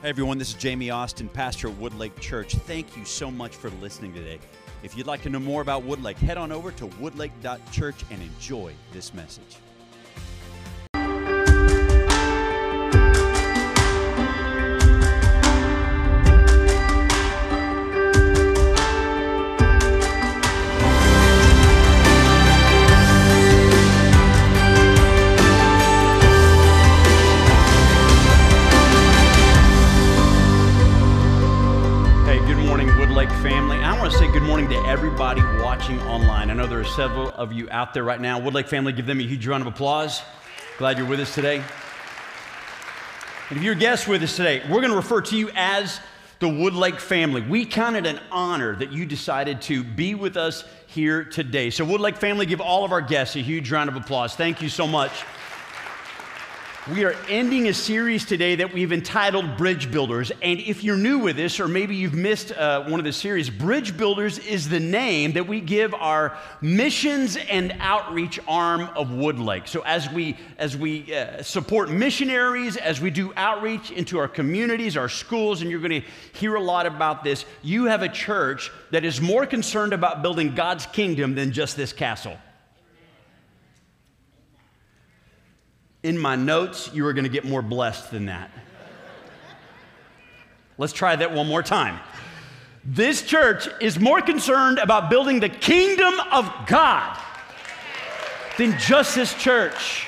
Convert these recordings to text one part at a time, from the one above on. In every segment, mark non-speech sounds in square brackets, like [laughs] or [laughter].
Hey everyone, this is Jamie Austin, pastor at Woodlake Church. Thank you so much for listening today. If you'd like to know more about Woodlake, head on over to woodlake.church and enjoy this message. Of you out there right now. Woodlake family, give them a huge round of applause. Glad you're with us today. And if you're a guest with us today, we're going to refer to you as the Woodlake family. We count it an honor that you decided to be with us here today. So, Woodlake family, give all of our guests a huge round of applause. Thank you so much. We are ending a series today that we've entitled Bridge Builders. And if you're new with this, or maybe you've missed uh, one of the series, Bridge Builders is the name that we give our missions and outreach arm of Woodlake. So as we as we uh, support missionaries, as we do outreach into our communities, our schools, and you're going to hear a lot about this, you have a church that is more concerned about building God's kingdom than just this castle. In my notes, you are going to get more blessed than that. Let's try that one more time. This church is more concerned about building the kingdom of God than just this church.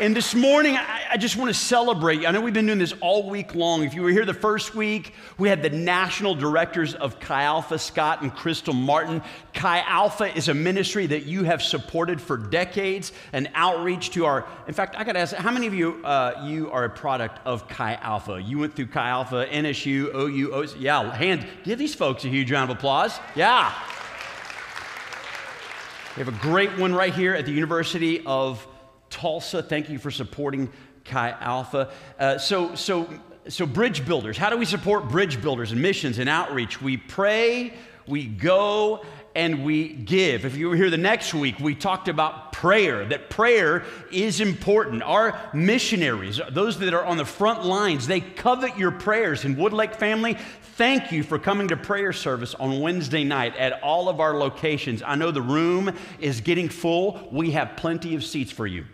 And this morning, I, just want to celebrate. I know we've been doing this all week long. If you were here the first week, we had the national directors of Chi Alpha, Scott and Crystal Martin. Chi Alpha is a ministry that you have supported for decades, an outreach to our. In fact, I got to ask, how many of you uh, you are a product of Chi Alpha? You went through Chi Alpha, NSU, OU, OC. Yeah, hand. Give these folks a huge round of applause. Yeah. We have a great one right here at the University of Tulsa. Thank you for supporting Chi Alpha. Uh, so, so, so, bridge builders. How do we support bridge builders and missions and outreach? We pray, we go, and we give. If you were here the next week, we talked about prayer, that prayer is important. Our missionaries, those that are on the front lines, they covet your prayers. And Woodlake family, thank you for coming to prayer service on Wednesday night at all of our locations. I know the room is getting full. We have plenty of seats for you.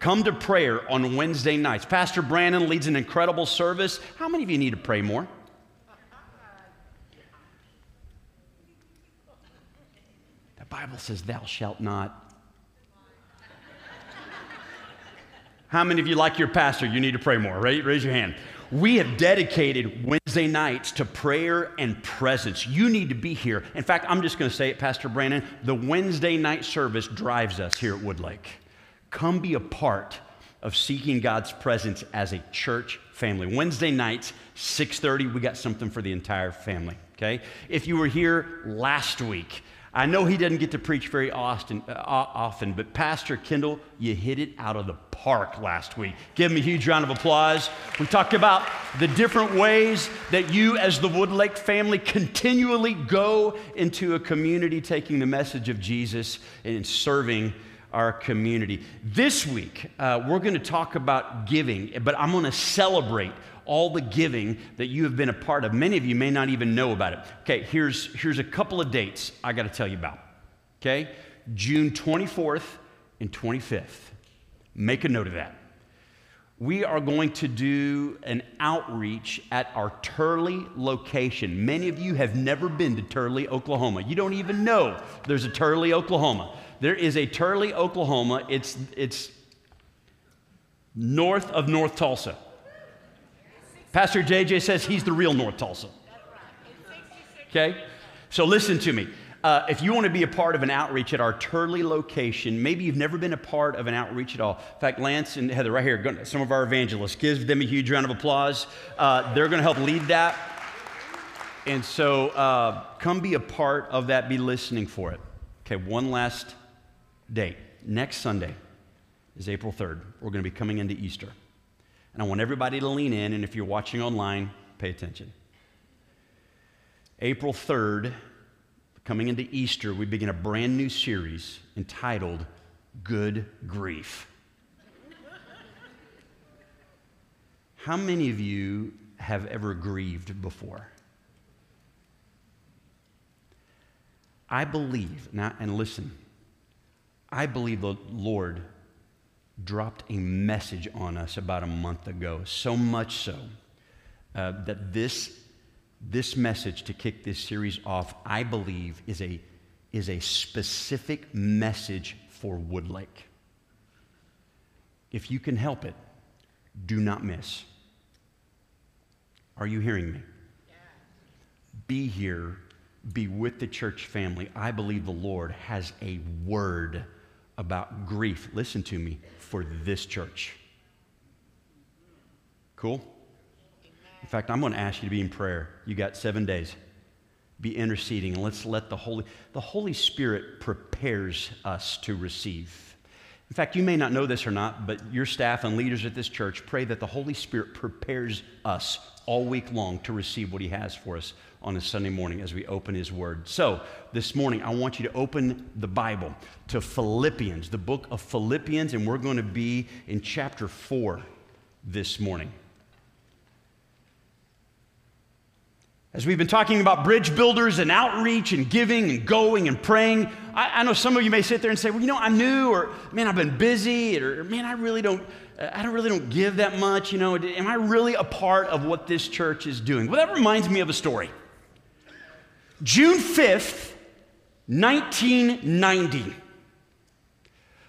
Come to prayer on Wednesday nights. Pastor Brandon leads an incredible service. How many of you need to pray more? The Bible says, Thou shalt not. How many of you, like your pastor, you need to pray more? Right? Raise your hand. We have dedicated Wednesday nights to prayer and presence. You need to be here. In fact, I'm just going to say it, Pastor Brandon. The Wednesday night service drives us here at Woodlake. Come be a part of seeking God's presence as a church family. Wednesday nights, 6:30, we got something for the entire family, okay? If you were here last week, I know he doesn't get to preach very often, uh, often, but Pastor Kendall, you hit it out of the park last week. Give him a huge round of applause. We talked about the different ways that you, as the Woodlake family, continually go into a community taking the message of Jesus and serving our community. This week, uh, we're going to talk about giving, but I'm going to celebrate all the giving that you have been a part of. Many of you may not even know about it. Okay, here's, here's a couple of dates I got to tell you about. Okay, June 24th and 25th. Make a note of that. We are going to do an outreach at our Turley location. Many of you have never been to Turley, Oklahoma. You don't even know there's a Turley, Oklahoma. There is a Turley, Oklahoma. It's, it's north of North Tulsa. Pastor JJ says he's the real North Tulsa. Okay? So listen to me. Uh, if you want to be a part of an outreach at our Turley location, maybe you've never been a part of an outreach at all. In fact, Lance and Heather, right here, some of our evangelists, give them a huge round of applause. Uh, they're going to help lead that. And so uh, come be a part of that, be listening for it. Okay, one last date. Next Sunday is April 3rd. We're going to be coming into Easter. And I want everybody to lean in, and if you're watching online, pay attention. April 3rd, coming into Easter, we begin a brand new series entitled Good Grief. How many of you have ever grieved before? I believe, now, and listen, I believe the Lord dropped a message on us about a month ago, so much so uh, that this, this message to kick this series off, I believe, is a, is a specific message for Woodlake. If you can help it, do not miss. Are you hearing me? Be here, be with the church family. I believe the Lord has a word about grief. Listen to me for this church. Cool? In fact, I'm going to ask you to be in prayer. You got seven days. Be interceding, and let's let the Holy, the Holy Spirit prepares us to receive. In fact, you may not know this or not, but your staff and leaders at this church pray that the Holy Spirit prepares us all week long to receive what He has for us on a Sunday morning as we open His Word. So, this morning, I want you to open the Bible to Philippians, the book of Philippians, and we're going to be in chapter 4 this morning. As we've been talking about bridge builders and outreach and giving and going and praying, I, I, know some of you may sit there and say, well, you know, I'm new, or man, I've been busy, or man, I really don't, uh, I don't really don't give that much. You know, am I really a part of what this church is doing? Well, that reminds me of a story. June 5th, 1990,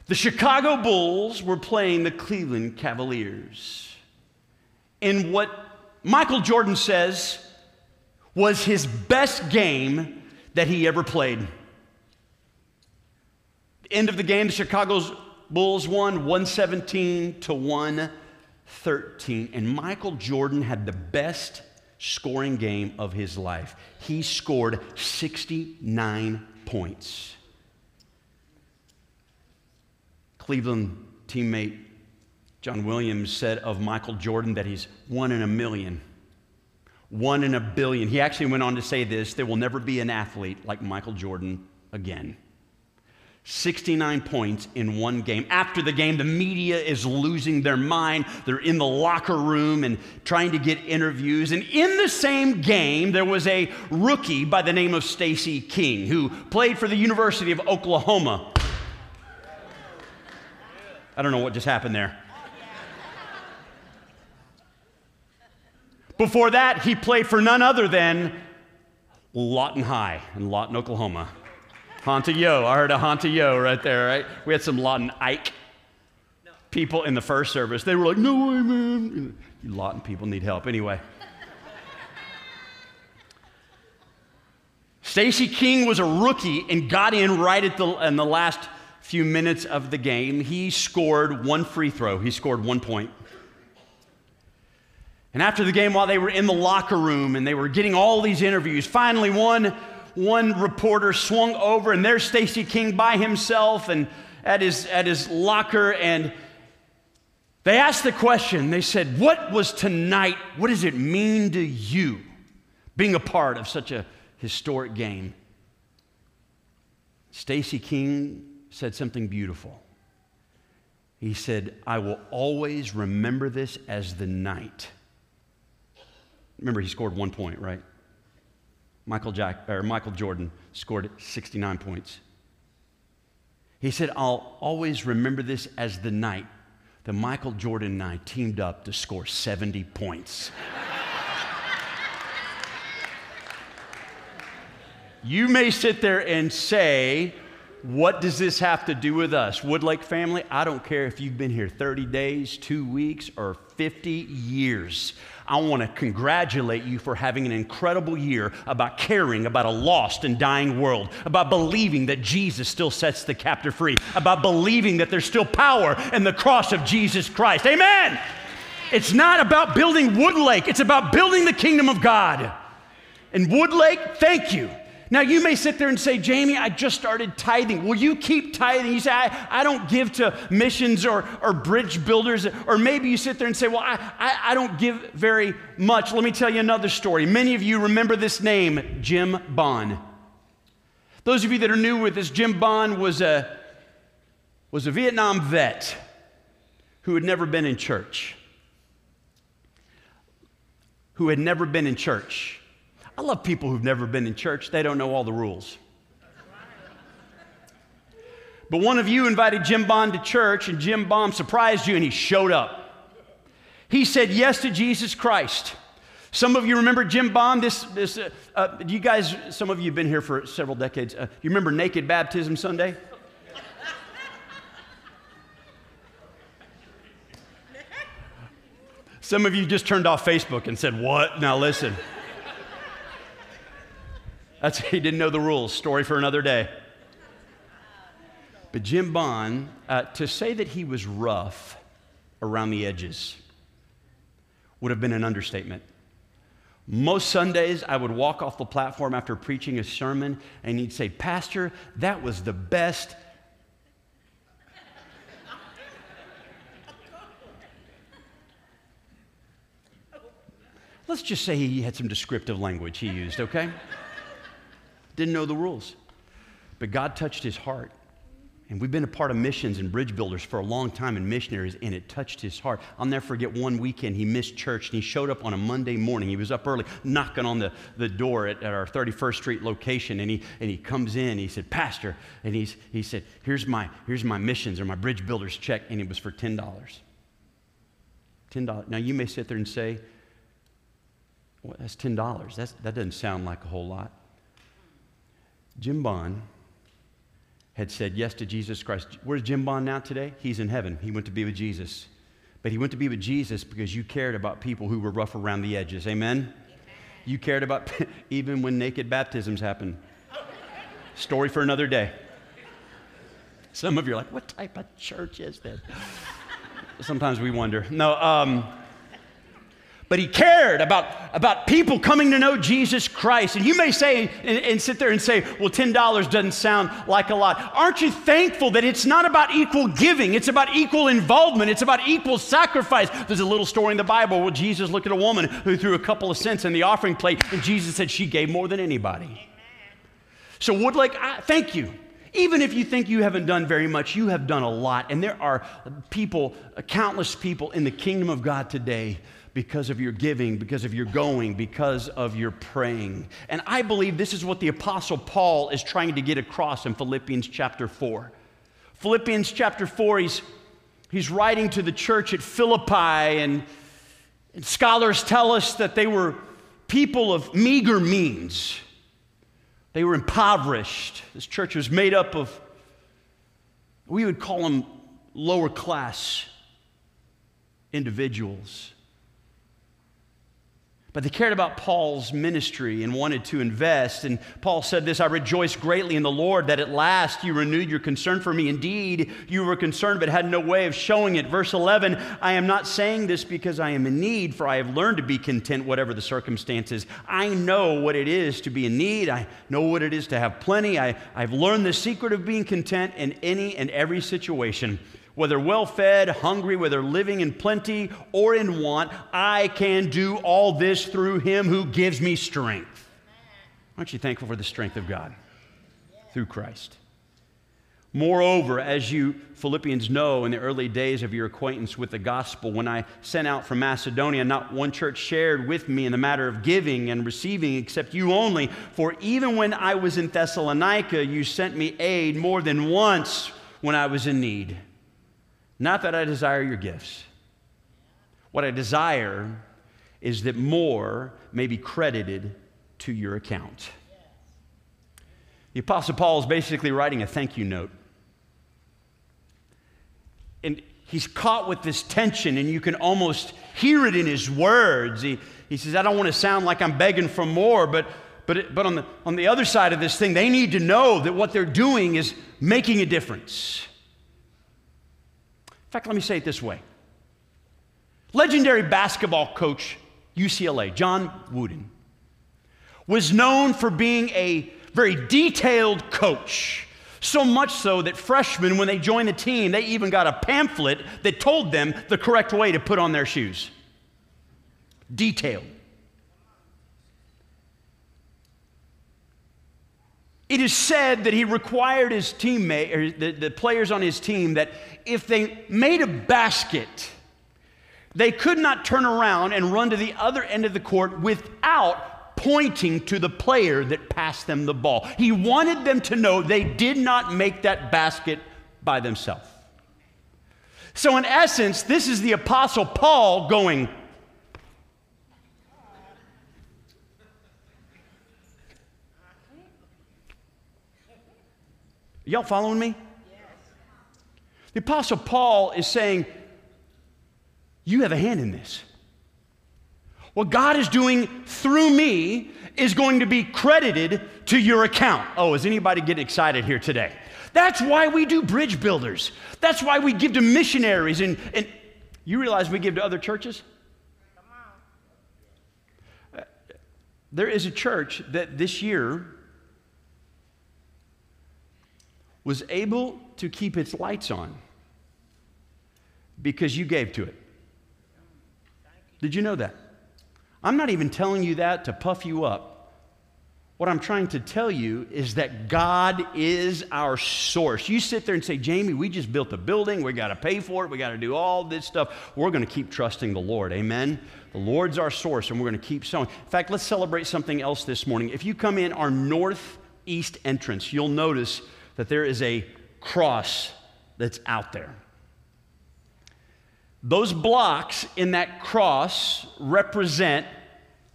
the Chicago Bulls were playing the Cleveland Cavaliers. In what Michael Jordan says was his best game that he ever played. End of the game, the Chicago Bulls won 117 to 113. And Michael Jordan had the best scoring game of his life. He scored 69 points. Cleveland teammate John Williams said of Michael Jordan that he's one in a million, one in a billion. He actually went on to say this there will never be an athlete like Michael Jordan again. 69 points in one game. After the game, the media is losing their mind. They're in the locker room and trying to get interviews. And in the same game, there was a rookie by the name of Stacy King who played for the University of Oklahoma. I don't know what just happened there. Before that, he played for none other than Lawton High in Lawton, Oklahoma. Honta Yo. I heard a Honta Yo right there, right? We had some Lawton Ike people in the first service. They were like, no way, man. You Lawton people need help. Anyway. Stacy King was a rookie and got in right at the, in the last few minutes of the game. He scored one free throw. He scored one point. And after the game, while they were in the locker room and they were getting all these interviews, finally one one reporter swung over, and there's Stacy King by himself and at his, at his locker. And they asked the question they said, What was tonight? What does it mean to you being a part of such a historic game? Stacy King said something beautiful. He said, I will always remember this as the night. Remember, he scored one point, right? Michael, Jack, or Michael Jordan scored 69 points. He said, I'll always remember this as the night that Michael Jordan and I teamed up to score 70 points. you may sit there and say, what does this have to do with us? Woodlake family, I don't care if you've been here 30 days, two weeks, or 50 years. I want to congratulate you for having an incredible year about caring about a lost and dying world, about believing that Jesus still sets the captive free, about believing that there's still power in the cross of Jesus Christ. Amen. It's not about building Woodlake, it's about building the kingdom of God. And Woodlake, thank you now, you may sit there and say, Jamie, I just started tithing. Will you keep tithing? You say, I, I don't give to missions or, or bridge builders. Or maybe you sit there and say, Well, I, I, I don't give very much. Let me tell you another story. Many of you remember this name, Jim Bond. Those of you that are new with this, Jim Bond was a, was a Vietnam vet who had never been in church. who had never been in church. I love people who've never been in church, they don't know all the rules. But one of you invited Jim Bond to church, and Jim Bond surprised you, and he showed up. He said yes to Jesus Christ. Some of you remember Jim Bond. This, this, uh, uh, you guys, some of you have been here for several decades. Uh, you remember Naked Baptism Sunday? Some of you just turned off Facebook and said, What? Now listen. That's, he didn't know the rules. Story for another day. But Jim Bond, uh, to say that he was rough around the edges would have been an understatement. Most Sundays, I would walk off the platform after preaching a sermon, and he'd say, Pastor, that was the best [laughs] Let's just say he had some descriptive language he used, okay? Didn't know the rules. But God touched his heart. And we've been a part of missions and bridge builders for a long time and missionaries, and it touched his heart. I'll never forget one weekend he missed church and he showed up on a Monday morning. He was up early, knocking on the, the door at, at our 31st Street location, and he, and he comes in. He said, Pastor, and he's, he said, here's my, here's my missions or my bridge builders check, and it was for $10. $10. Now you may sit there and say, well, that's $10. That's, that doesn't sound like a whole lot. Jim Bond had said yes to Jesus Christ. Where's Jim Bond now today? He's in heaven. He went to be with Jesus. But he went to be with Jesus because you cared about people who were rough around the edges. Amen? You cared about [laughs] even when naked baptisms happened. Story for another day. Some of you are like, what type of church is this? [laughs] Sometimes we wonder. No, um, but he cared about, about people coming to know Jesus Christ. And you may say and, and, sit there and say, well, $10 doesn't sound like a lot. Aren't you thankful that it's not about equal giving? It's about equal involvement. It's about equal sacrifice. There's a little story in the Bible where Jesus looked at a woman who threw a couple of cents in the offering plate, and Jesus said she gave more than anybody. So, Woodlake, I, thank you. Even if you think you haven't done very much, you have done a lot. And there are people, countless people in the kingdom of God today because of your giving, because of your going, because of your praying. And I believe this is what the Apostle Paul is trying to get across in Philippians chapter 4. Philippians chapter 4, he's, he's writing to the church at Philippi, and, and scholars tell us that they were people of meager means. They were impoverished. This church was made up of, we would call them lower class individuals. But they cared about Paul's ministry and wanted to invest. And Paul said this I rejoice greatly in the Lord that at last you renewed your concern for me. Indeed, you were concerned but had no way of showing it. Verse 11 I am not saying this because I am in need, for I have learned to be content, whatever the circumstances. I know what it is to be in need, I know what it is to have plenty. I, I've learned the secret of being content in any and every situation whether well fed, hungry, whether living in plenty or in want, I can do all this through him who gives me strength. Aren't you thankful for the strength of God through Christ? Moreover, as you Philippians know, in the early days of your acquaintance with the gospel, when I sent out from Macedonia, not one church shared with me in the matter of giving and receiving except you only. For even when I was in Thessalonica, you sent me aid more than once when I was in need. Not that I desire your gifts. What I desire is that more may be credited to your account. The Apostle Paul is basically writing a thank you note. And he's caught with this tension, and you can almost hear it in his words. He, he says, I don't want to sound like I'm begging for more, but, but, it, but on, the, on the other side of this thing, they need to know that what they're doing is making a difference. In fact, let me say it this way legendary basketball coach, UCLA, John Wooden, was known for being a very detailed coach. So much so that freshmen, when they joined the team, they even got a pamphlet that told them the correct way to put on their shoes. Detailed. It is said that he required his teammate, or the, the players on his team, that if they made a basket, They could not turn around and run to the other end of the court without pointing to the player that passed them the ball. He wanted them to know they did not make that basket by themselves. So, in essence, this is the Apostle Paul going, Y'all following me? The Apostle Paul is saying, You have a hand in this. What God is doing through me is going to be credited to your account. Oh, is anybody getting excited here today? That's why we do bridge builders. That's why we give to missionaries. And, and you realize we give to other churches? There is a church that this year was able to keep its lights on because you gave to it. Did you know that? I'm not even telling you that to puff you up. What I'm trying to tell you is that God is our source. You sit there and say, Jamie, we just built a building. We got to pay for it. We got to do all this stuff. We're going to keep trusting the Lord. Amen. The Lord's our source, and we're going to keep sowing. In fact, let's celebrate something else this morning. If you come in our northeast entrance, you'll notice that there is a cross that's out there. Those blocks in that cross represent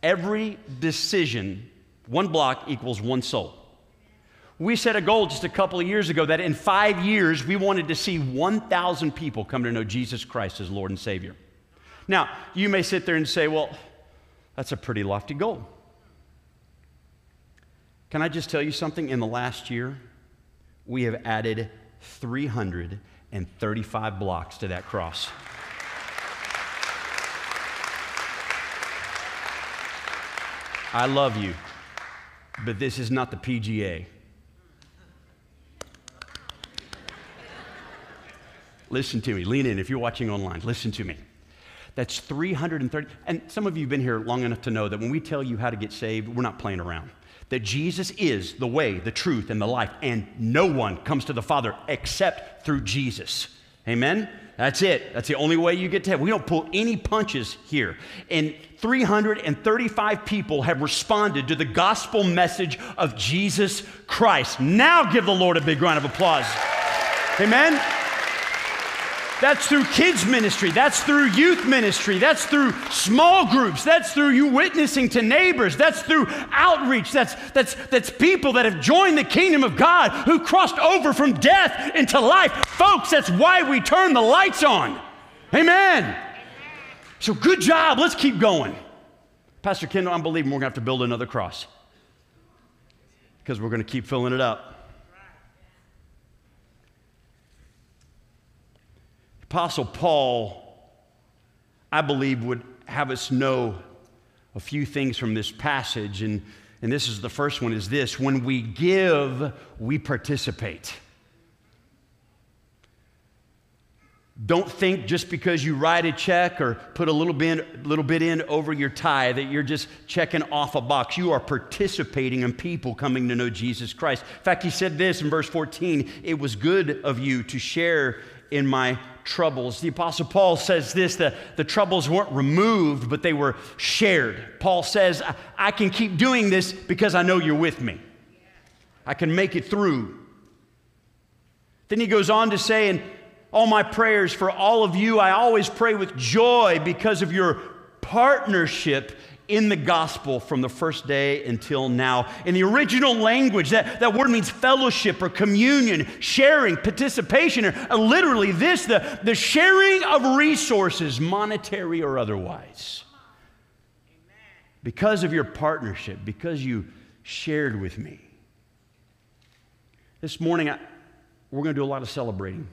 every decision. One block equals one soul. We set a goal just a couple of years ago that in five years we wanted to see 1,000 people come to know Jesus Christ as Lord and Savior. Now, you may sit there and say, well, that's a pretty lofty goal. Can I just tell you something? In the last year, we have added 335 blocks to that cross. I love you, but this is not the PGA. Listen to me. Lean in if you're watching online. Listen to me. That's 330. And some of you have been here long enough to know that when we tell you how to get saved, we're not playing around that Jesus is the way, the truth, and the life, and no one comes to the Father except through Jesus. Amen? That's it. That's the only way you get to heaven. We don't pull any punches here. And 335 people have responded to the gospel message of Jesus Christ. Now give the Lord a big round of applause. Amen? That's through kids' ministry. That's through youth ministry. That's through small groups. That's through you witnessing to neighbors. That's through outreach. That's, that's, that's people that have joined the kingdom of God who crossed over from death into life. Folks, that's why we turn the lights on. Amen. So good job. Let's keep going. Pastor Kendall, I'm believing we're going to have to build another cross because we're going to keep filling it up. Apostle Paul, I believe, would have us know a few things from this passage. And, and this is the first one is this when we give, we participate. Don't think just because you write a check or put a little bit, little bit in over your tie that you're just checking off a box. You are participating in people coming to know Jesus Christ. In fact, he said this in verse 14 It was good of you to share in my troubles. The Apostle Paul says this the, the troubles weren't removed, but they were shared. Paul says, I, I can keep doing this because I know you're with me. I can make it through. Then he goes on to say, and all my prayers for all of you, I always pray with joy because of your partnership in the gospel from the first day until now. In the original language, that, that word means fellowship or communion, sharing, participation, or uh, literally this the, the sharing of resources, monetary or otherwise. Because of your partnership, because you shared with me. This morning, I, we're going to do a lot of celebrating.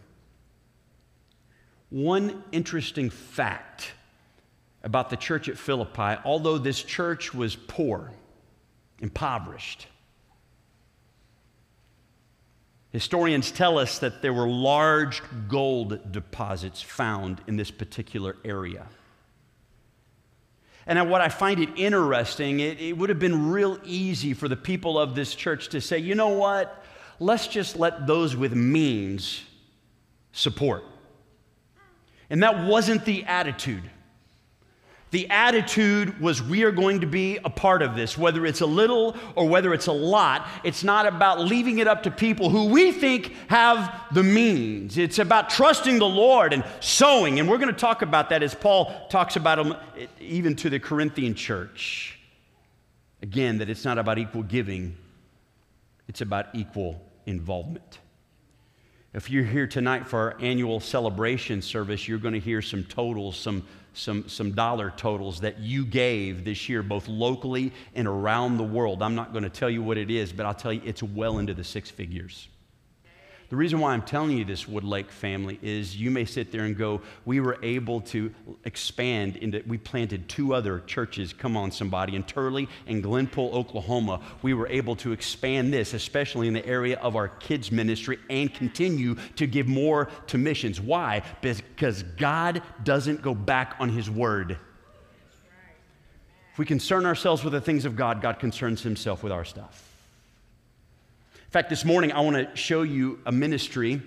One interesting fact about the church at Philippi, although this church was poor, impoverished, historians tell us that there were large gold deposits found in this particular area. And what I find it interesting, it, it would have been real easy for the people of this church to say, you know what? Let's just let those with means support. And that wasn't the attitude The attitude was, we are going to be a part of this, whether it's a little or whether it's a lot. It's not about leaving it up to people who we think have the means. It's about trusting the Lord and sowing. And we're going to talk about that as Paul talks about them even to the Corinthian church. Again, that it's not about equal giving, it's about equal involvement. If you're here tonight for our annual celebration service, you're going to hear some totals, some some, some dollar totals that you gave this year, both locally and around the world. I'm not going to tell you what it is, but I'll tell you it's well into the six figures. The reason why I'm telling you this, Woodlake family, is you may sit there and go, We were able to expand into, we planted two other churches, come on, somebody, in Turley and Glenpool, Oklahoma. We were able to expand this, especially in the area of our kids' ministry, and continue to give more to missions. Why? Because God doesn't go back on His word. If we concern ourselves with the things of God, God concerns Himself with our stuff. Fact, this morning I want to show you a ministry.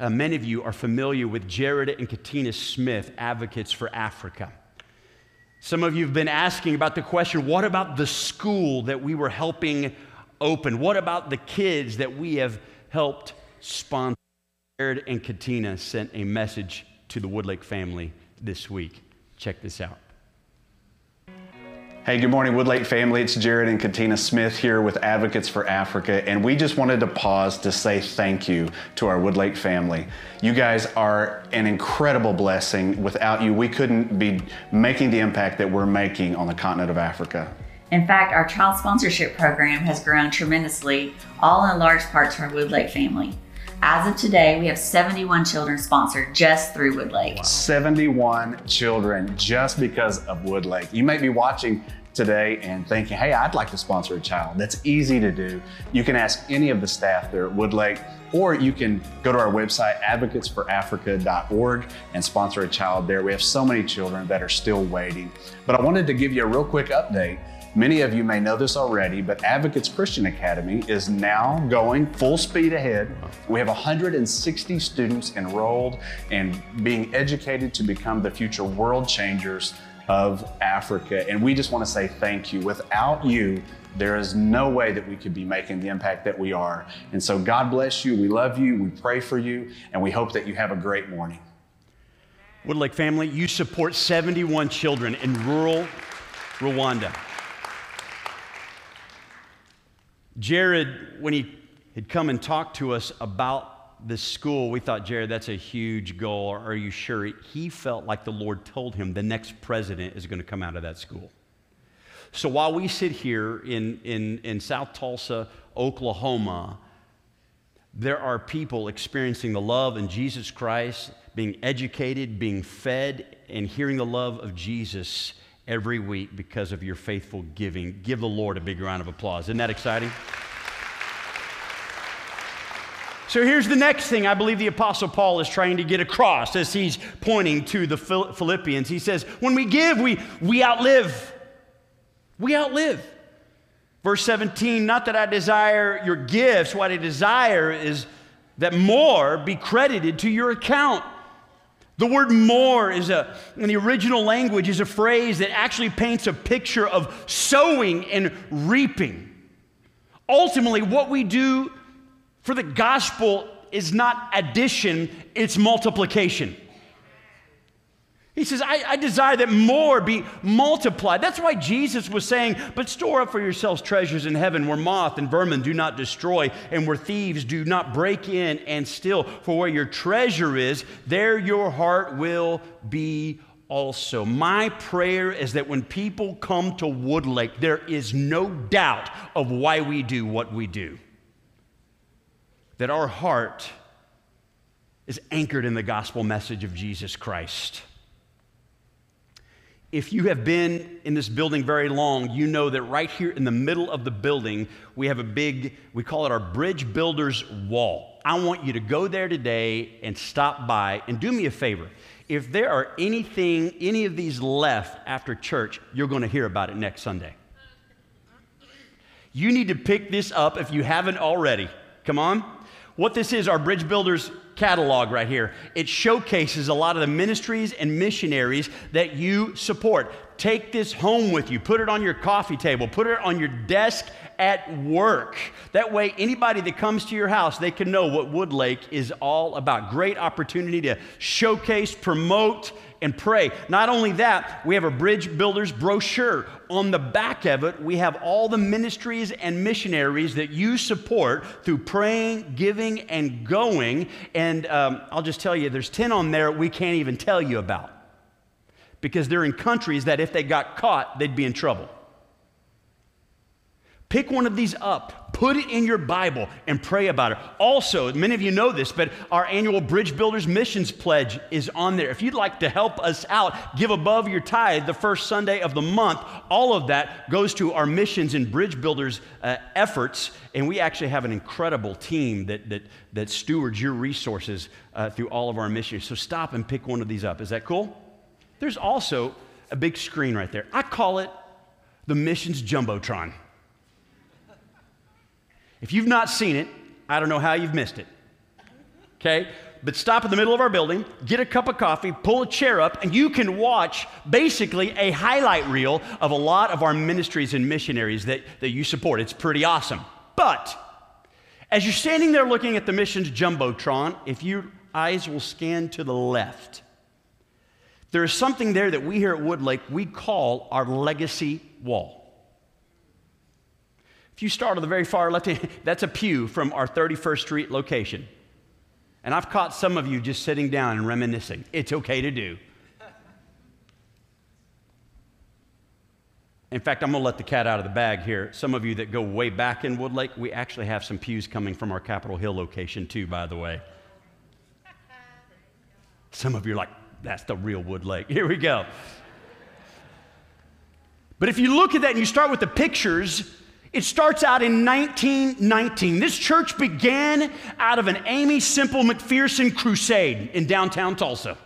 Uh, many of you are familiar with Jared and Katina Smith, Advocates for Africa. Some of you have been asking about the question what about the school that we were helping open? What about the kids that we have helped sponsor? Jared and Katina sent a message to the Woodlake family this week. Check this out. Hey, good morning, Woodlake family. It's Jared and Katina Smith here with Advocates for Africa, and we just wanted to pause to say thank you to our Woodlake family. You guys are an incredible blessing. Without you, we couldn't be making the impact that we're making on the continent of Africa. In fact, our child sponsorship program has grown tremendously, all in large part to our Woodlake family. As of today, we have 71 children sponsored just through Woodlake. Wow. 71 children just because of Woodlake. You may be watching today and thinking, hey, I'd like to sponsor a child. That's easy to do. You can ask any of the staff there at Woodlake, or you can go to our website, advocatesforafrica.org, and sponsor a child there. We have so many children that are still waiting. But I wanted to give you a real quick update. Many of you may know this already, but Advocates Christian Academy is now going full speed ahead. We have 160 students enrolled and being educated to become the future world changers of Africa. And we just want to say thank you. Without you, there is no way that we could be making the impact that we are. And so, God bless you. We love you. We pray for you. And we hope that you have a great morning. Woodlake family, you support 71 children in rural Rwanda. Jared, when he had come and talked to us about this school, we thought, Jared, that's a huge goal. Are you sure? He felt like the Lord told him the next president is going to come out of that school. So while we sit here in, in, in South Tulsa, Oklahoma, there are people experiencing the love in Jesus Christ, being educated, being fed, and hearing the love of Jesus every week because of your faithful giving. Give the Lord a big round of applause. Isn't that exciting? So here's the next thing I believe the Apostle Paul is trying to get across as he's pointing to the Philippians. He says, When we give, we, we outlive. We outlive. Verse 17, not that I desire your gifts, what I desire is that more be credited to your account. The word more is a, in the original language, is a phrase that actually paints a picture of sowing and reaping. Ultimately, what we do for the gospel is not addition, it's multiplication. He says, I, I, desire that more be multiplied. That's why Jesus was saying, But store up for yourselves treasures in heaven where moth and vermin do not destroy and where thieves do not break in and steal. For where your treasure is, there your heart will be also. My prayer is that when people come to Woodlake, there is no doubt of why we do what we do that our heart is anchored in the gospel message of Jesus Christ. If you have been in this building very long, you know that right here in the middle of the building, we have a big, we call it our Bridge Builders Wall. I want you to go there today and stop by and do me a favor. If there are anything, any of these left after church, you're going to hear about it next Sunday. You need to pick this up if you haven't already. Come on. What this is, our bridge builders catalog right here. It showcases a lot of the ministries and missionaries that you support. Take this home with you, put it on your coffee table, put it on your desk at work. That way, anybody that comes to your house, they can know what Woodlake is all about. Great opportunity to showcase, promote, and pray. Not only that, we have a Bridge Builders brochure. On the back of it, we have all the ministries and missionaries that you support through praying, giving, and going. And um, I'll just tell you, there's 10 on there we can't even tell you about because they're in countries that if they got caught, they'd be in trouble. Pick one of these up, put it in your Bible, and pray about it. Also, many of you know this, but our annual Bridge Builders Missions Pledge is on there. If you'd like to help us out, give above your tithe the first Sunday of the month. All of that goes to our missions and Bridge Builders uh, efforts, and we actually have an incredible team that, that, that stewards your resources uh, through all of our missions. So stop and pick one of these up. Is that cool? There's also a big screen right there. I call it the Missions Jumbotron. If you've not seen it, I don't know how you've missed it. Okay? But stop in the middle of our building, get a cup of coffee, pull a chair up, and you can watch basically a highlight reel of a lot of our ministries and missionaries that, that you support. It's pretty awesome. But as you're standing there looking at the missions Jumbotron, if your eyes will scan to the left, there is something there that we here at Woodlake we call our legacy wall. If you start on the very far left hand, [laughs] that's a pew from our 31st Street location. And I've caught some of you just sitting down and reminiscing. It's okay to do. In fact, I'm going to let the cat out of the bag here. Some of you that go way back in Woodlake, we actually have some pews coming from our Capitol Hill location, too, by the way. Some of you are like, that's the real Woodlake. [laughs] Here we go. But if you look at that and you start with the pictures, it starts out in 1919. This church began out of an Aimee Semple McPherson crusade in downtown Tulsa,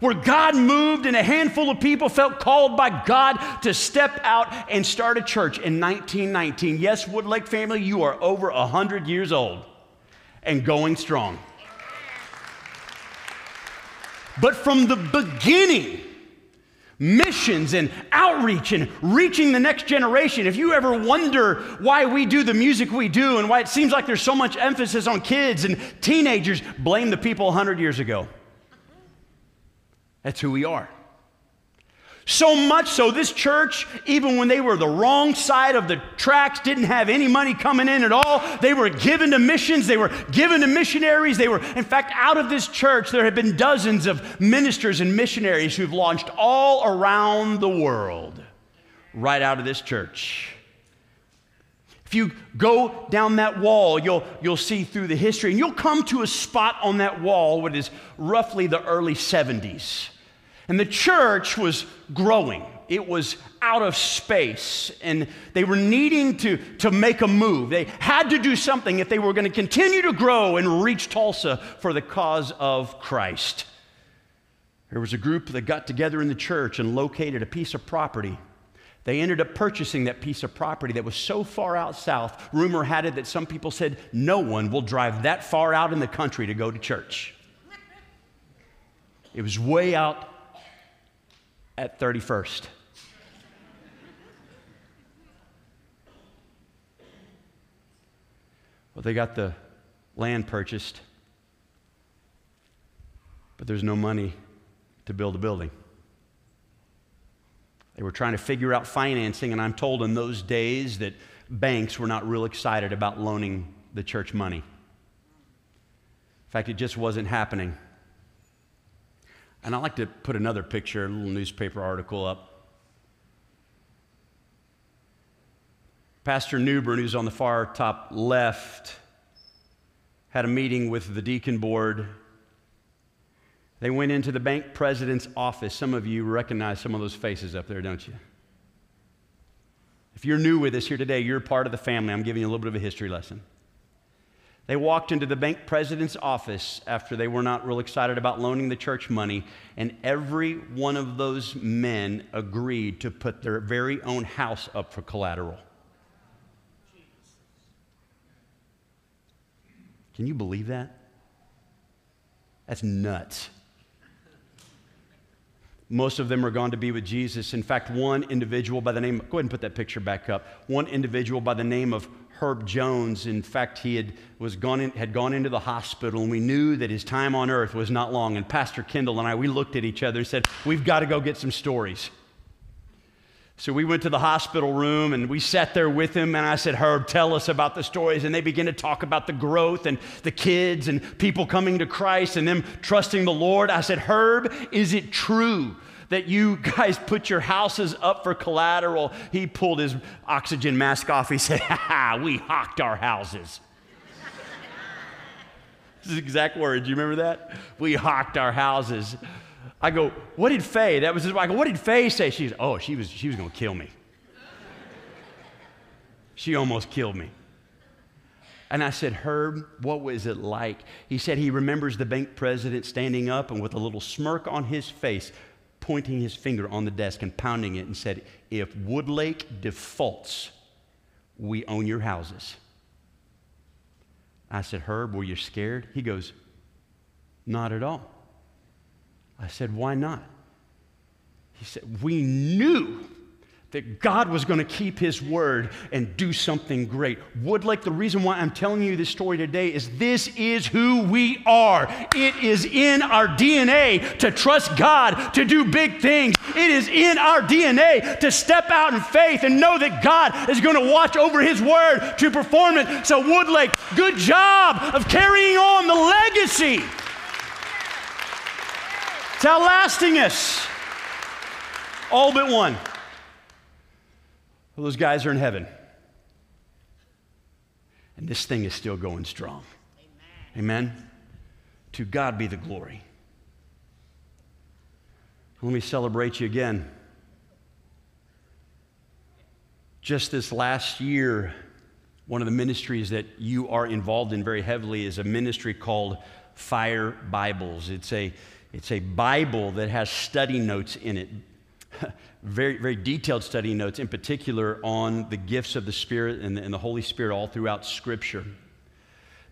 where God moved and a handful of people felt called by God to step out and start a church in 1919. Yes, Woodlake family, you are over 100 years old and going strong. But from the beginning, missions and outreach and reaching the next generation. If you ever wonder why we do the music we do and why it seems like there's so much emphasis on kids and teenagers, blame the people 100 years ago. That's who we are. So much so, this church, even when they were the wrong side of the tracks, didn't have any money coming in at all. They were given to missions, they were given to missionaries. They were, in fact, out of this church, there have been dozens of ministers and missionaries who've launched all around the world right out of this church. If you go down that wall, you'll, you'll see through the history, and you'll come to a spot on that wall, what is roughly the early 70s. And the church was growing. It was out of space, and they were needing to, to make a move. They had to do something if they were going to continue to grow and reach Tulsa for the cause of Christ. There was a group that got together in the church and located a piece of property. They ended up purchasing that piece of property that was so far out south. Rumor had it that some people said, No one will drive that far out in the country to go to church. It was way out at 31st. Well, they got the land purchased, but there's no money to build a building. They were trying to figure out financing, and I'm told in those days that banks were not real excited about loaning the church money. In fact, it just wasn't happening. And I'd like to put another picture, a little newspaper article up. Pastor Newbern, who's on the far top left, had a meeting with the deacon board. They went into the bank president's office. Some of you recognize some of those faces up there, don't you? If you're new with us here today, you're part of the family. I'm giving you a little bit of a history lesson. They walked into the bank president's office after they were not real excited about loaning the church money, and every one of those men agreed to put their very own house up for collateral. Can you believe that? That's nuts. Most of them are gone to be with Jesus. In fact, one individual by the name, go ahead and put that picture back up. One individual by the name of Herb Jones, in fact, he had, was gone in, had gone into the hospital, and we knew that his time on earth was not long. And Pastor Kendall and I, we looked at each other and said, We've got to go get some stories. So we went to the hospital room and we sat there with him. And I said, Herb, tell us about the stories. And they began to talk about the growth and the kids and people coming to Christ and them trusting the Lord. I said, Herb, is it true that you guys put your houses up for collateral? He pulled his oxygen mask off. He said, Ha ha, we hocked our houses. [laughs] this is exact words. You remember that? We hocked our houses. I go, what did Faye? That was his wife. I go, what did Faye say? She's, oh, she was, she was going to kill me. She almost killed me. And I said, Herb, what was it like? He said he remembers the bank president standing up and with a little smirk on his face, pointing his finger on the desk and pounding it and said, If Woodlake defaults, we own your houses. I said, Herb, were you scared? He goes, Not at all. I said, Why not? He said, We knew that God was going to keep his word and do something great. Woodlake, the reason why I'm telling you this story today is this is who we are. It is in our DNA to trust God to do big things. It is in our DNA to step out in faith and know that God is going to watch over his word to perform it. So, Woodlake, good job of carrying on the legacy. It's outlasting us. All but one. Well, those guys are in heaven. And this thing is still going strong. Amen. Amen. To God be the glory. Let me celebrate you again. Just this last year, one of the ministries that you are involved in very heavily is a ministry called Fire Bibles. It's a it's a Bible that has study notes in it, [laughs] very, very detailed study notes, in particular on the gifts of the Spirit and the, and the Holy Spirit all throughout Scripture.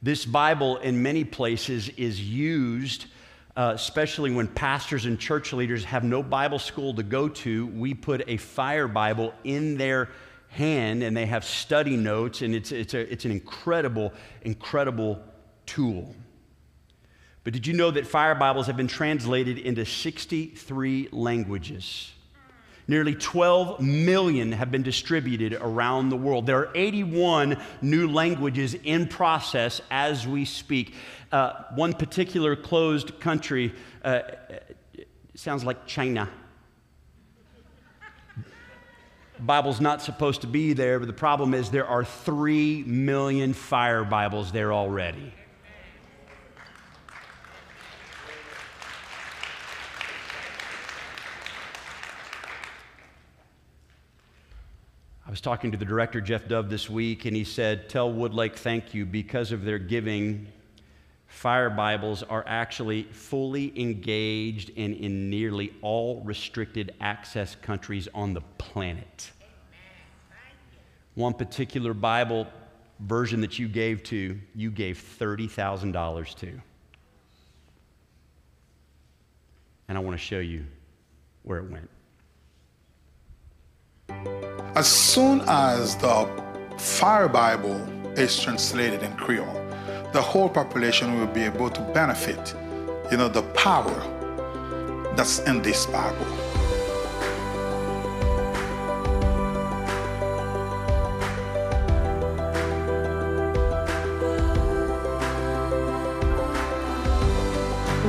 This Bible, in many places, is used, uh, especially when pastors and church leaders have no Bible school to go to. We put a fire Bible in their hand and they have study notes, and it's, it's, a, it's an incredible, incredible tool. But did you know that fire Bibles have been translated into 63 languages? Nearly 12 million have been distributed around the world. There are 81 new languages in process as we speak. Uh, one particular closed country uh, sounds like China. Bible's not supposed to be there, but the problem is there are 3 million fire Bibles there already. I was talking to the director, Jeff Dove, this week, and he said, Tell Woodlake thank you because of their giving. Fire Bibles are actually fully engaged in, in nearly all restricted access countries on the planet. One particular Bible version that you gave to, you gave $30,000 to. And I want to show you where it went. As soon as the Fire Bible is translated in Creole, the whole population will be able to benefit, you know, the power that's in this Bible.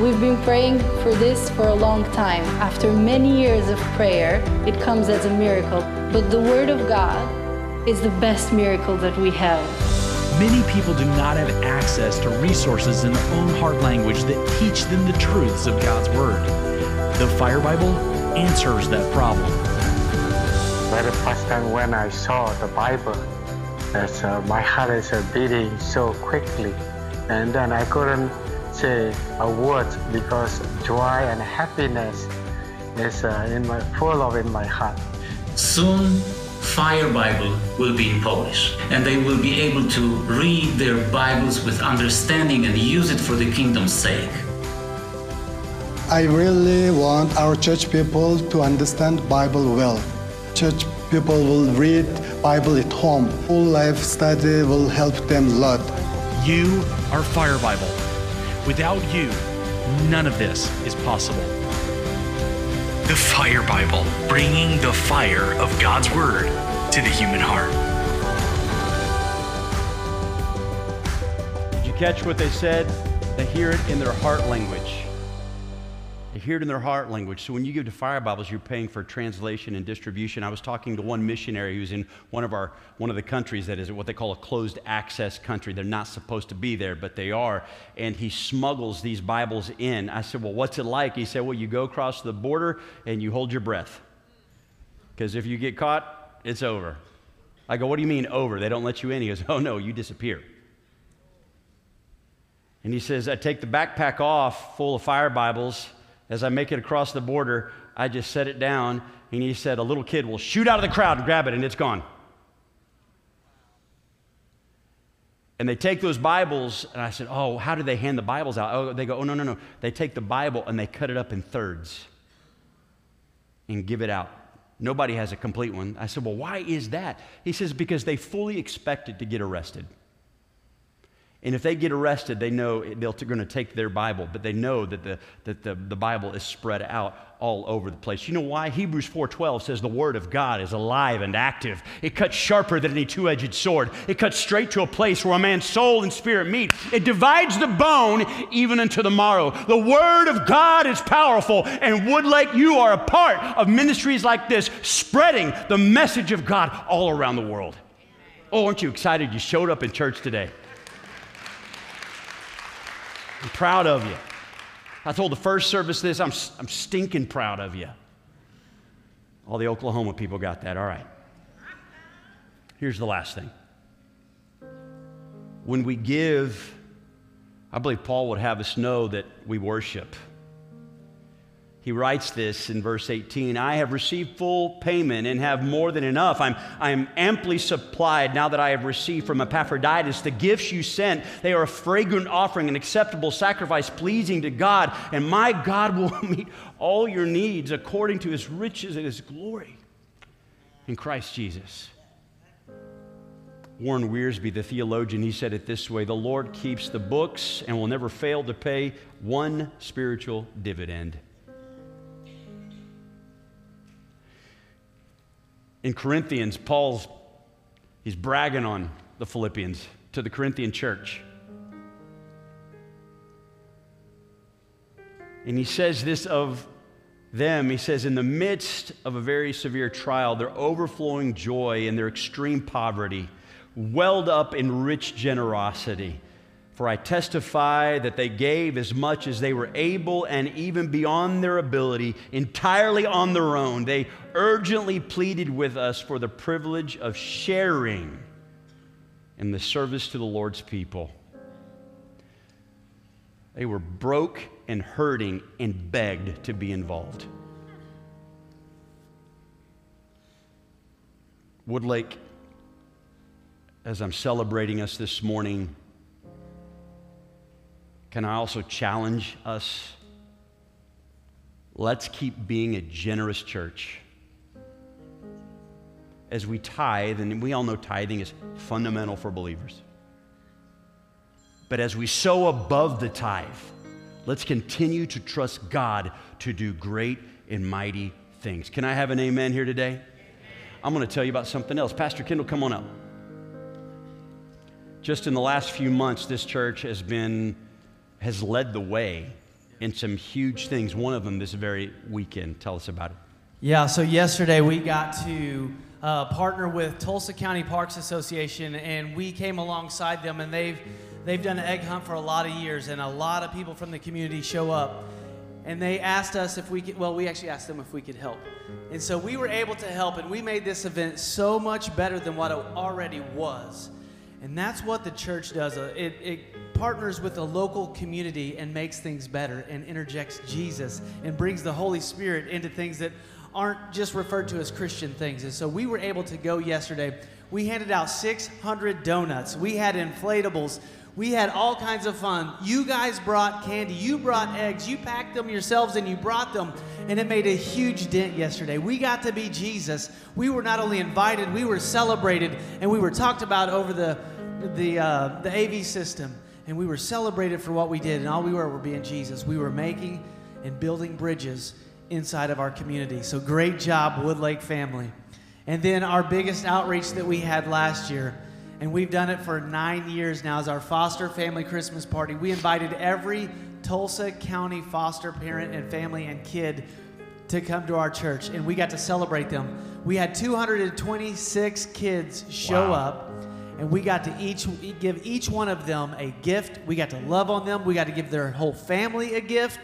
We've been praying for this for a long time. After many years of prayer, it comes as a miracle. But the Word of God is the best miracle that we have. Many people do not have access to resources in their own heart language that teach them the truths of God's Word. The Fire Bible answers that problem. Very first time when I saw the Bible, as uh, my heart is beating so quickly, and then I couldn't say a word because joy and happiness is uh, in my, full of in my heart. Soon, Fire Bible will be in Polish, and they will be able to read their Bibles with understanding and use it for the kingdom's sake. I really want our church people to understand Bible well. Church people will read Bible at home. Full life study will help them a lot. You are Fire Bible. Without you, none of this is possible. The Fire Bible, bringing the fire of God's Word to the human heart. Did you catch what they said? They hear it in their heart language. Hear it in their heart language. So when you give to Fire Bibles, you're paying for translation and distribution. I was talking to one missionary who's in one of our one of the countries that is what they call a closed access country. They're not supposed to be there, but they are. And he smuggles these Bibles in. I said, "Well, what's it like?" He said, "Well, you go across the border and you hold your breath, because if you get caught, it's over." I go, "What do you mean over? They don't let you in?" He goes, "Oh no, you disappear." And he says, I take the backpack off full of fire Bibles. As I make it across the border, I just set it down. And he said, A little kid will shoot out of the crowd and grab it, and it's gone. And they take those Bibles, and I said, Oh, how do they hand the Bibles out? Oh, they go, Oh, no, no, no. They take the Bible and they cut it up in thirds and give it out. Nobody has a complete one. I said, Well, why is that? He says, Because they fully expected to get arrested. And if they get arrested, they know they're going to take their Bible, but they know that, the, that the, the Bible is spread out all over the place. You know why? Hebrews 4.12 says the Word of God is alive and active. It cuts sharper than any two-edged sword. It cuts straight to a place where a man's soul and spirit meet. It divides the bone even unto the marrow. The Word of God is powerful, and Woodlake, you are a part of ministries like this, spreading the message of God all around the world. Oh, aren't you excited you showed up in church today? I'm proud of you. I told the first service this, I'm, I'm stinking proud of you. All the Oklahoma people got that. All right. Here's the last thing. When we give, I believe Paul would have us know that we worship. He writes this in verse 18 I have received full payment and have more than enough. I'm, I'm amply supplied now that I have received from Epaphroditus the gifts you sent. They are a fragrant offering, an acceptable sacrifice pleasing to God. And my God [laughs] will meet all your needs according to his riches and his glory in Christ Jesus. Warren Wiersbe, the theologian, he said it this way The Lord keeps the books and will never fail to pay one spiritual dividend. In Corinthians, Paul's he's bragging on the Philippians to the Corinthian church. And he says this of them. He says, in the midst of a very severe trial, their overflowing joy and their extreme poverty welled up in rich generosity. For I testify that they gave as much as they were able and even beyond their ability, entirely on their own. They urgently pleaded with us for the privilege of sharing in the service to the Lord's people. They were broke and hurting and begged to be involved. Woodlake, as I'm celebrating us this morning, can I also challenge us? Let's keep being a generous church. As we tithe, and we all know tithing is fundamental for believers. But as we sow above the tithe, let's continue to trust God to do great and mighty things. Can I have an amen here today? I'm going to tell you about something else. Pastor Kendall, come on up. Just in the last few months, this church has been has led the way in some huge things. One of them this very weekend. Tell us about it. Yeah, so yesterday we got to uh, partner with Tulsa County Parks Association, and we came alongside them, and they've they've done an egg hunt for a lot of years, and a lot of people from the community show up, and they asked us if we could. Well, we actually asked them if we could help, and so we were able to help, and we made this event so much better than what it already was. And that's what the church does. Uh, it, it partners with the local community and makes things better and interjects Jesus and brings the Holy Spirit into things that aren't just referred to as Christian things. And so we were able to go yesterday. We handed out 600 donuts. We had inflatables. We had all kinds of fun. You guys brought candy, you brought eggs, you packed them yourselves and you brought them, and it made a huge dent yesterday. We got to be Jesus. We were not only invited, we were celebrated, and we were talked about over the the uh, the AV system, and we were celebrated for what we did, and all we were were being Jesus. We were making and building bridges inside of our community. So great job, Woodlake family. And then our biggest outreach that we had last year and we've done it for nine years now as our foster family Christmas party. We invited every Tulsa County foster parent and family and kid to come to our church, and we got to celebrate them. We had 226 kids show Wow. up, and we got to each give each one of them a gift. We got to love on them. We got to give their whole family a gift,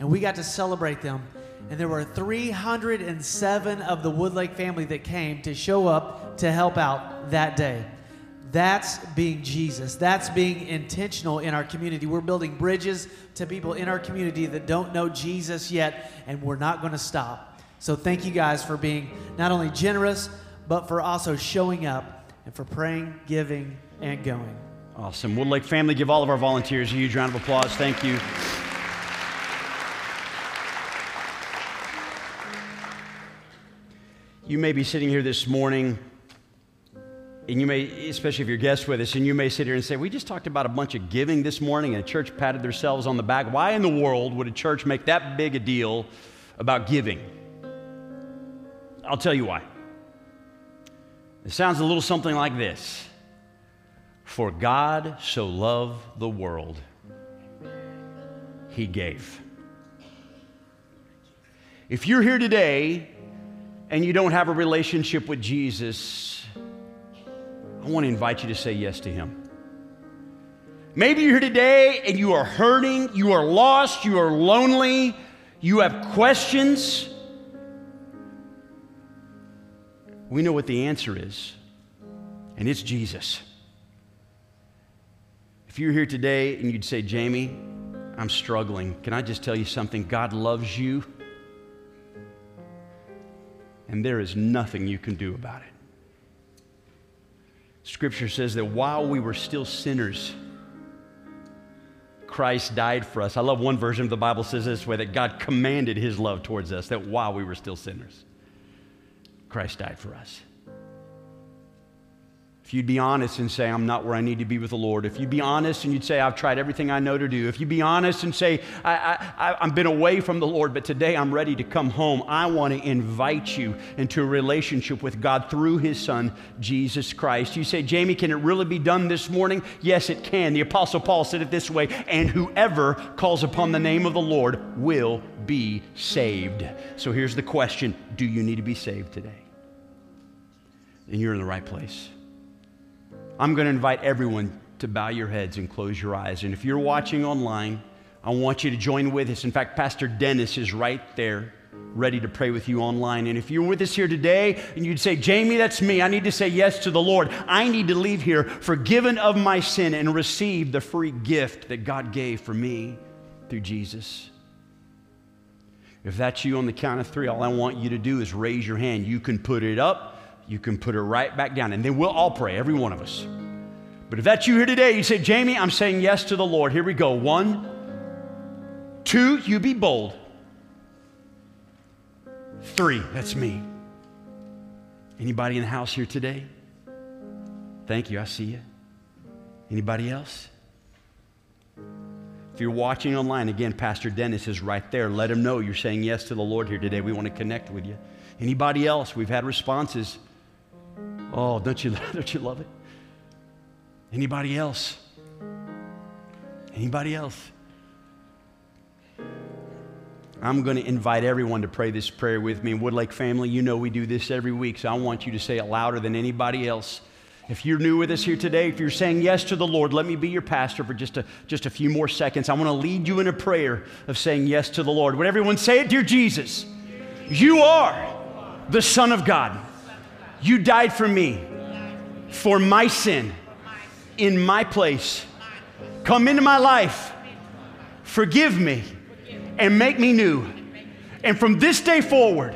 and we got to celebrate them. And there were 307 of the Woodlake family that came to show up to help out that day. That's being Jesus. That's being intentional in our community. We're building bridges to people in our community that don't know Jesus yet, and we're not going to stop. So, thank you guys for being not only generous, but for also showing up and for praying, giving, and going. Awesome. Woodlake family, give all of our volunteers a huge round of applause. Thank you. You may be sitting here this morning, and you may, especially if you're guests with us, and you may sit here and say, We just talked about a bunch of giving this morning, and a church patted themselves on the back. Why in the world would a church make that big a deal about giving? I'll tell you why. It sounds a little something like this. For God so loved the world, he gave. If you're here today and you don't have a relationship with Jesus, I want to invite you to say yes to him. Maybe you're here today and you are hurting, you are lost, you are lonely, you have questions. We know what the answer is, and it's Jesus. If you're here today and you'd say, Jamie, I'm struggling, can I just tell you something? God loves you, and there is nothing you can do about it. Scripture says that while we were still sinners, Christ died for us. I love one version of the Bible says this way that God commanded his love towards us, that while we were still sinners, Christ died for us. If you'd be honest and say, I'm not where I need to be with the Lord, if you'd be honest and you'd say, I've tried everything I know to do, if you'd be honest and say, I, I, I've been away from the Lord, but today I'm ready to come home, I want to invite you into a relationship with God through His Son, Jesus Christ. You say, Jamie, can it really be done this morning? Yes, it can. The Apostle Paul said it this way and whoever calls upon the name of the Lord will be saved. So here's the question Do you need to be saved today? Then you're in the right place. I'm going to invite everyone to bow your heads and close your eyes. And if you're watching online, I want you to join with us. In fact, Pastor Dennis is right there, ready to pray with you online. And if you're with us here today and you'd say, Jamie, that's me, I need to say yes to the Lord. I need to leave here forgiven of my sin and receive the free gift that God gave for me through Jesus. If that's you on the count of three, all I want you to do is raise your hand. You can put it up, you can put it right back down, and then we'll all pray, every one of us. But if that's you here today, you say, Jamie, I'm saying yes to the Lord. Here we go. One, two, you be bold. Three, that's me. Anybody in the house here today? Thank you, I see you. Anybody else? If you're watching online, again, Pastor Dennis is right there. Let him know you're saying yes to the Lord here today. We want to connect with you. Anybody else? We've had responses. Oh, don't you, [laughs] don't you love it? Anybody else? Anybody else? I'm going to invite everyone to pray this prayer with me. Woodlake family, you know we do this every week, so I want you to say it louder than anybody else. If you're new with us here today, if you're saying yes to the Lord, let me be your pastor for just a, just a few more seconds. I want to lead you in a prayer of saying yes to the Lord. Would everyone say it? Dear Jesus, you are the Son of God. You died for me, for my sin, in my place. Come into my life, forgive me, and make me new. And from this day forward,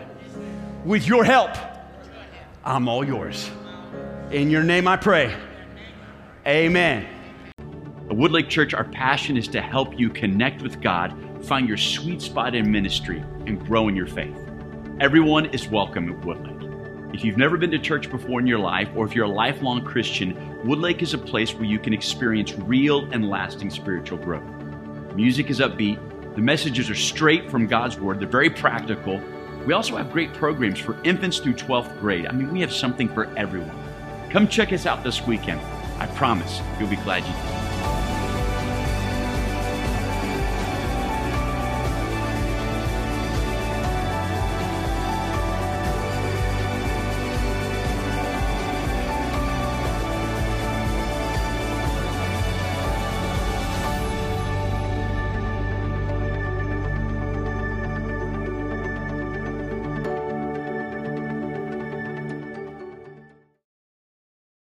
with your help, I'm all yours. In your name I pray. Amen. At Woodlake Church, our passion is to help you connect with God, find your sweet spot in ministry, and grow in your faith. Everyone is welcome at Woodlake. If you've never been to church before in your life, or if you're a lifelong Christian, Woodlake is a place where you can experience real and lasting spiritual growth. Music is upbeat, the messages are straight from God's Word, they're very practical. We also have great programs for infants through 12th grade. I mean, we have something for everyone. Come check us out this weekend. I promise you'll be glad you did.